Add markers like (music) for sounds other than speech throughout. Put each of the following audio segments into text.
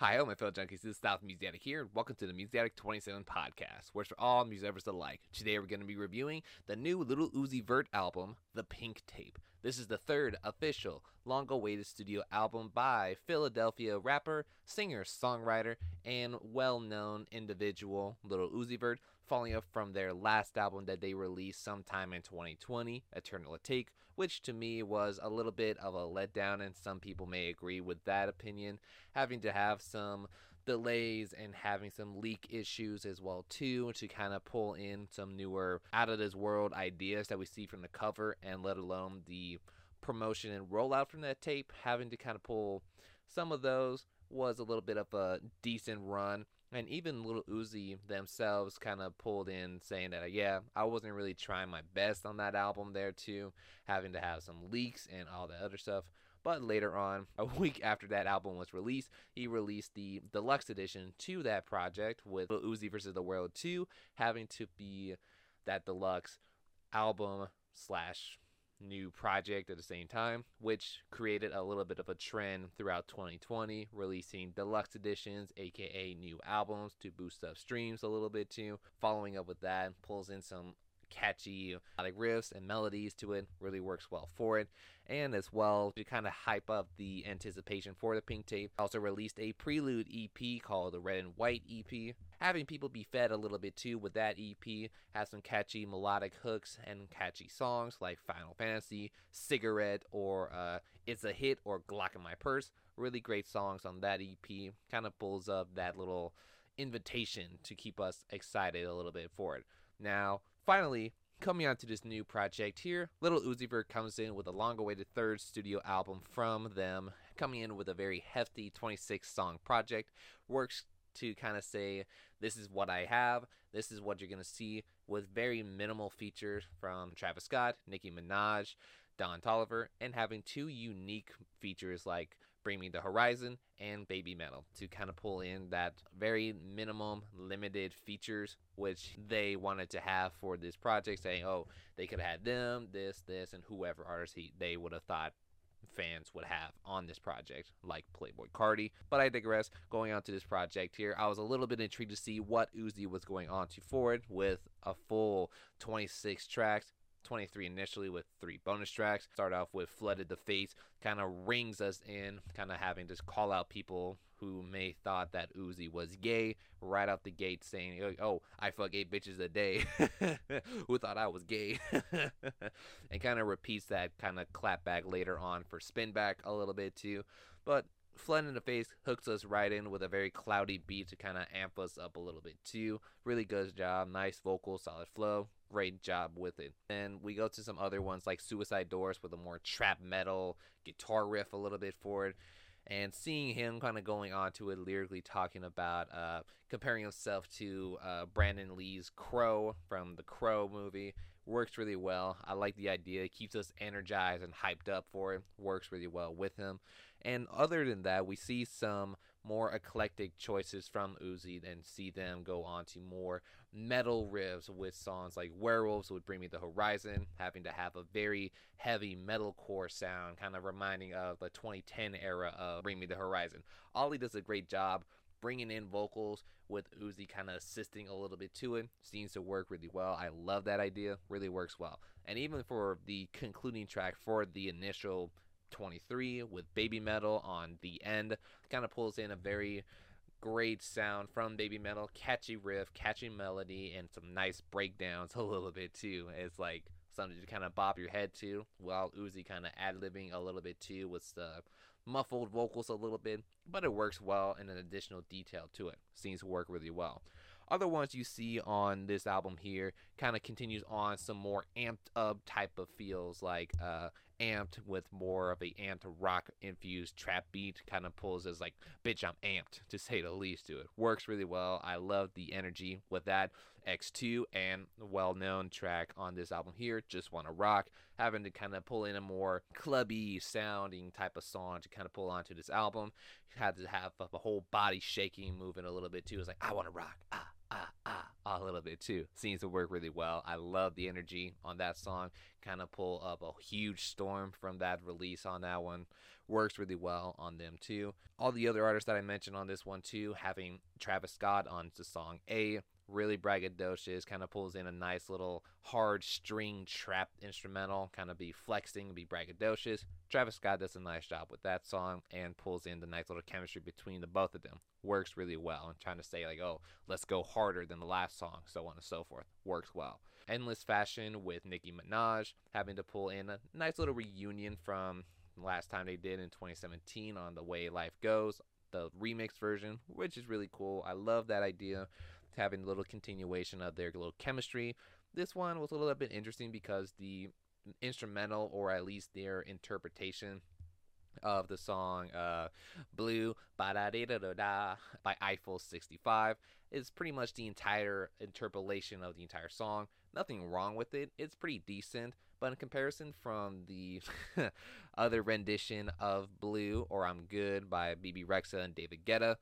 Hi, hello, my fellow junkies. This is South Music Addict here, and welcome to the Music Addict 27 podcast, where it's for all music lovers alike. Today, we're going to be reviewing the new Little Uzi Vert album, The Pink Tape. This is the third official, long awaited studio album by Philadelphia rapper, singer, songwriter, and well known individual Little Uzi Vert, following up from their last album that they released sometime in 2020, Eternal Atake, which to me was a little bit of a letdown, and some people may agree with that opinion, having to have some delays and having some leak issues as well too to kind of pull in some newer out of this world ideas that we see from the cover and let alone the promotion and rollout from that tape. Having to kind of pull some of those was a little bit of a decent run and even little Uzi themselves kind of pulled in saying that uh, yeah i wasn't really trying my best on that album there too having to have some leaks and all that other stuff. But later on, (laughs) a week after that album was released, he released the deluxe edition to that project with Little Uzi versus the World 2 having to be that deluxe album slash new project at the same time, which created a little bit of a trend throughout 2020, releasing deluxe editions, aka new albums, to boost up streams a little bit too. Following up with that, pulls in some catchy like riffs and melodies to it really works well for it and as well to kind of hype up the anticipation for the pink tape also released a prelude ep called the red and white ep having people be fed a little bit too with that ep has some catchy melodic hooks and catchy songs like final fantasy cigarette or uh, it's a hit or glock in my purse. Really great songs on that ep kind of pulls up that little invitation to keep us excited a little bit for it. Now Finally, coming on to this new project here, Little Uzi Vert comes in with a long awaited third studio album from them, coming in with a very hefty 26 song project. Works to kind of say, this is what I have, this is what you're going to see, with very minimal features from Travis Scott, Nicki Minaj, Don Toliver, and having two unique features like Bring Me the Horizon and Baby Metal to kind of pull in that very minimum limited features which they wanted to have for this project, saying, oh, they could have had them, this, this, and whoever artist he, they would have thought fans would have on this project, like Playboy Carti. But I digress. Going on to this project here, I was a little bit intrigued to see what Uzi was going on to forward with a full 26 tracks. 23 initially with three bonus tracks. Start off with Flooded the Face, kind of rings us in, kind of having to call out people who may thought that Uzi was gay right out the gate saying, "Oh, I fuck eight bitches a day," (laughs) who thought I was gay, (laughs) and kind of repeats that kind of clap back later on for spin back a little bit too. But Flooded the Face hooks us right in with a very cloudy beat to kind of amp us up a little bit too. Really good job, nice vocal, solid flow, great job with it. And we go to some other ones like Suicide Doors with a more trap metal guitar riff a little bit for it. And seeing him kind of going on to it lyrically, talking about uh, comparing himself to uh, Brandon Lee's Crow from the Crow movie works really well. I like the idea. It keeps us energized and hyped up for it. Works really well with him. And other than that, we see some more eclectic choices from Uzi and see them go on to more metal riffs with songs like Werewolves would bring me the horizon, having to have a very heavy metalcore sound, kind of reminding of the 2010 era of Bring Me the Horizon. Oli does a great job bringing in vocals with Uzi kind of assisting a little bit to it seems to work really well. I love that idea, really works well. And even for the concluding track for the initial 23 with Baby Metal on the end. Kind of pulls in a very great sound from Baby Metal, catchy riff, catchy melody, and some nice breakdowns (laughs) a little bit too. It's like something to kind of bob your head to, while Uzi kind of ad libbing a little bit too with the muffled vocals a little bit, but it works well and an additional detail to it. Seems to work really well. Other ones you see on this album here kind of continues on some more amped up type of feels, like uh, amped with more of a amped rock infused trap beat. Kind of pulls as like, bitch, I'm amped to say the least to it. Works really well. I love the energy with that. X2 and well known track on this album here, Just Wanna Rock, having to kind of pull in a more clubby sounding type of song to kind of pull onto this album. You Had to have a whole body shaking, moving a little bit too. It's like, I wanna rock, ah, ah, ah, a little bit too. Seems to work really well. I love the energy on that song. Kind of pull up a huge storm from that release on that one. Works really well on them too. All the other artists that I mentioned on this one too, having Travis Scott on the song A, really braggadocious, kind of pulls in a nice little hard string trap instrumental, kind of be flexing, be braggadocious. Travis Scott does a nice job with that song and pulls in the nice little chemistry between the both of them. Works really well. And trying to say like, oh, let's go harder than the last song, so on and so forth. Works well. Endless Fashion with Nicki Minaj having to pull in a nice little reunion from last time they did in 2017 on The Way Life Goes, the remix version, which is really cool. I love that idea having a little continuation of their little chemistry. This one was a little bit interesting because the instrumental, or at least their interpretation of the song uh, Blue Ba Da Da Da Da by Eiffel 65 is pretty much the entire interpolation of the entire song. Nothing wrong with it. It's pretty decent, but in comparison from the (laughs) other rendition of Blue or I'm Good by Bebe Rexha and David Guetta,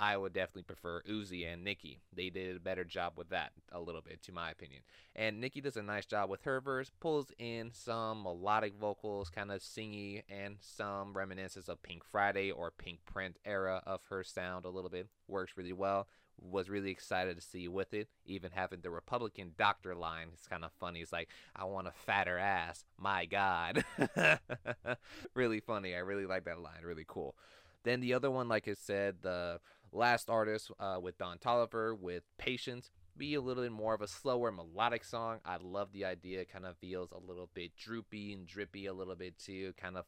I would definitely prefer Uzi and Nicki. They did a better job with that a little bit, to my opinion. And Nicki does a nice job with her verse, pulls in some melodic vocals, kind of singy, and some reminiscences of Pink Friday or Pink Print era of her sound a little bit. Works really well. Was really excited to see with it. Even having the Republican doctor line, it's kind of funny. It's like, I want a fatter ass. My God. (laughs) really funny. I really like that line. Really cool. Then the other one, like I said, the Last Artist uh, with Don Toliver with Patience be a little bit more of a slower melodic song. I love the idea. It kind of feels a little bit droopy and drippy a little bit too. Kind of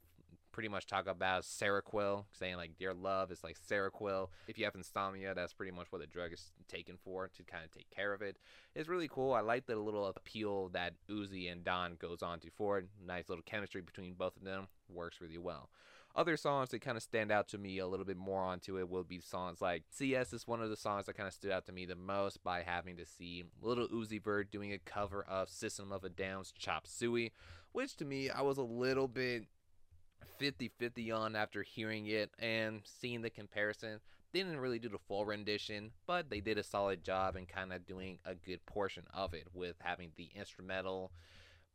pretty much talk about Seroquel, saying like dear love is like Seroquel. If you have insomnia, that's pretty much what the drug is taken for to kind of take care of it. It's really cool. I like the little appeal that Uzi and Don goes on to for. Nice little chemistry between both of them. Works really well. Other songs that kind of stand out to me a little bit more onto it will be songs like CS is one of the songs that kind of stood out to me the most by having to see Little Uzi Vert doing a cover of System of a Down's Chop Suey, which to me I was a little bit 50 50 on after hearing it and seeing the comparison. They didn't really do the full rendition, but they did a solid job in kind of doing a good portion of it with having the instrumental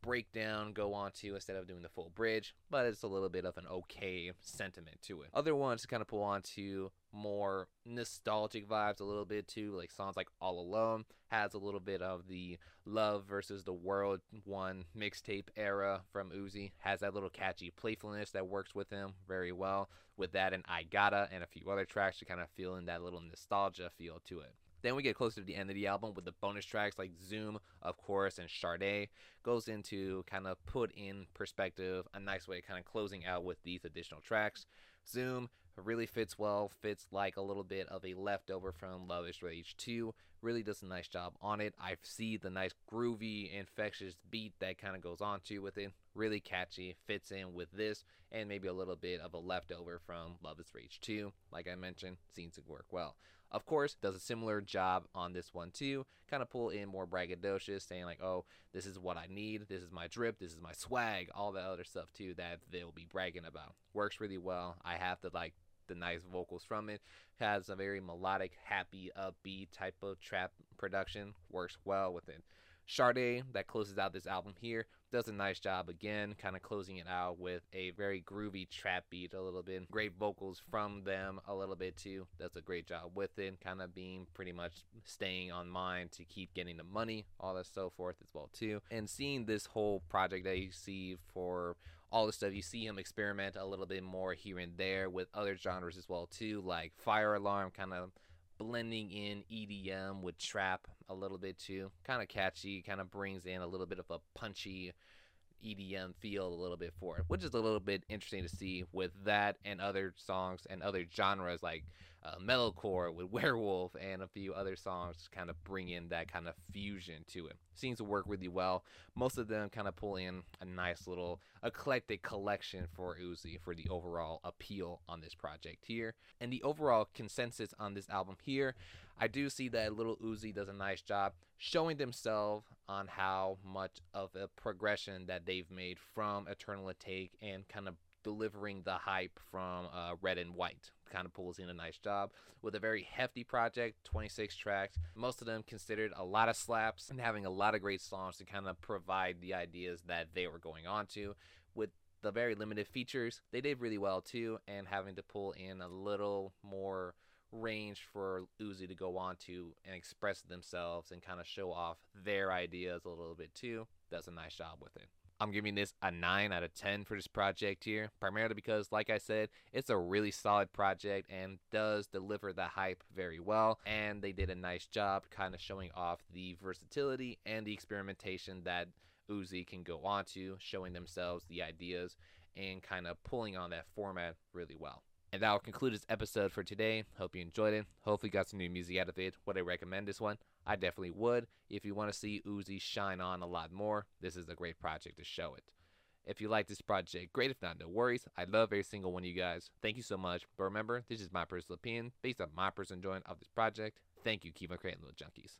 breakdown go on to instead of doing the full bridge, but it's a little bit of an okay sentiment to it. Other ones to kind of pull on to more nostalgic vibes a little bit too, like songs like All Alone has a little bit of the Love versus the World one mixtape era from Uzi, has that little catchy playfulness that works with him very well. With that and I Gotta and a few other tracks to kind of feel in that little nostalgia feel to it. Then we get closer to the end of the album with the bonus tracks like Zoom, of course, and Shardai goes into kind of put in perspective a nice way, kind of closing out with these additional tracks. Zoom really fits well, fits like a little bit of a leftover from Luv Is Rage 2. Really does a nice job on it. I see the nice groovy, infectious beat that kind of goes on to with it. Really catchy, fits in with this, and maybe a little bit of a leftover from Luv Is Rage 2. Like I mentioned, seems to work well. Of course, does a similar job on this one too. Kind of pull in more braggadocious, saying like, "Oh, this is what I need. This is my drip. This is my swag." All that other stuff too that they'll be bragging about. Works really well. I have to like the nice vocals from it. Has a very melodic, happy, upbeat type of trap production. Works well with it. Shardai, that closes out this album here, does a nice job again, kind of closing it out with a very groovy trap beat a little bit. Great vocals from them a little bit too. Does a great job with it, kind of being pretty much staying on mind to keep getting the money, all that so forth as well too. And seeing this whole project that you see for all the stuff you see him experiment a little bit more here and there with other genres as well too, like Fire Alarm kind of blending in EDM with trap a little bit too. Kind of catchy, kind of brings in a little bit of a punchy EDM feel a little bit for it, which is a little bit interesting to see with that and other songs and other genres like uh, metalcore with (laughs) Werewolf and a few other songs to kind of bring in that kind of fusion to it. Seems to work really well. Most of them kind of pull in a nice little eclectic collection for Uzi for the overall appeal on this project here. And the overall consensus on this album here, I do see that Little Uzi does a nice job showing themselves on how much of a progression that they've made from Eternal Atake and kind of delivering the hype from uh, Red and White. Kind of pulls in a nice job with a very hefty project, 26 tracks. Most of them considered a lot of slaps and having a lot of great songs to kind of provide the ideas that they were going on to. With the very limited features, they did really well too, and having to pull in a little more range for Uzi to go on to and express themselves and kind of show off their ideas a little bit too. Does a nice job with it. I'm giving this a 9 out of 10 for this project here, primarily because, like I said, it's a really solid project and does deliver the hype very well. And they did a nice job kind of showing off the versatility and the experimentation that Uzi can go on to, showing themselves the ideas and kind of pulling on that format really well. And that will conclude this episode for today. Hope you enjoyed it. Hopefully, got some new music out of it. Would I recommend this one? I definitely would. If you want to see Uzi shine on a lot more, this is a great project to show it. If you like this project, great. If not, no worries. I love every single one of you guys. Thank you so much. But remember, this is my personal opinion based on my personal enjoyment of this project. Thank you. Keep on creating little junkies.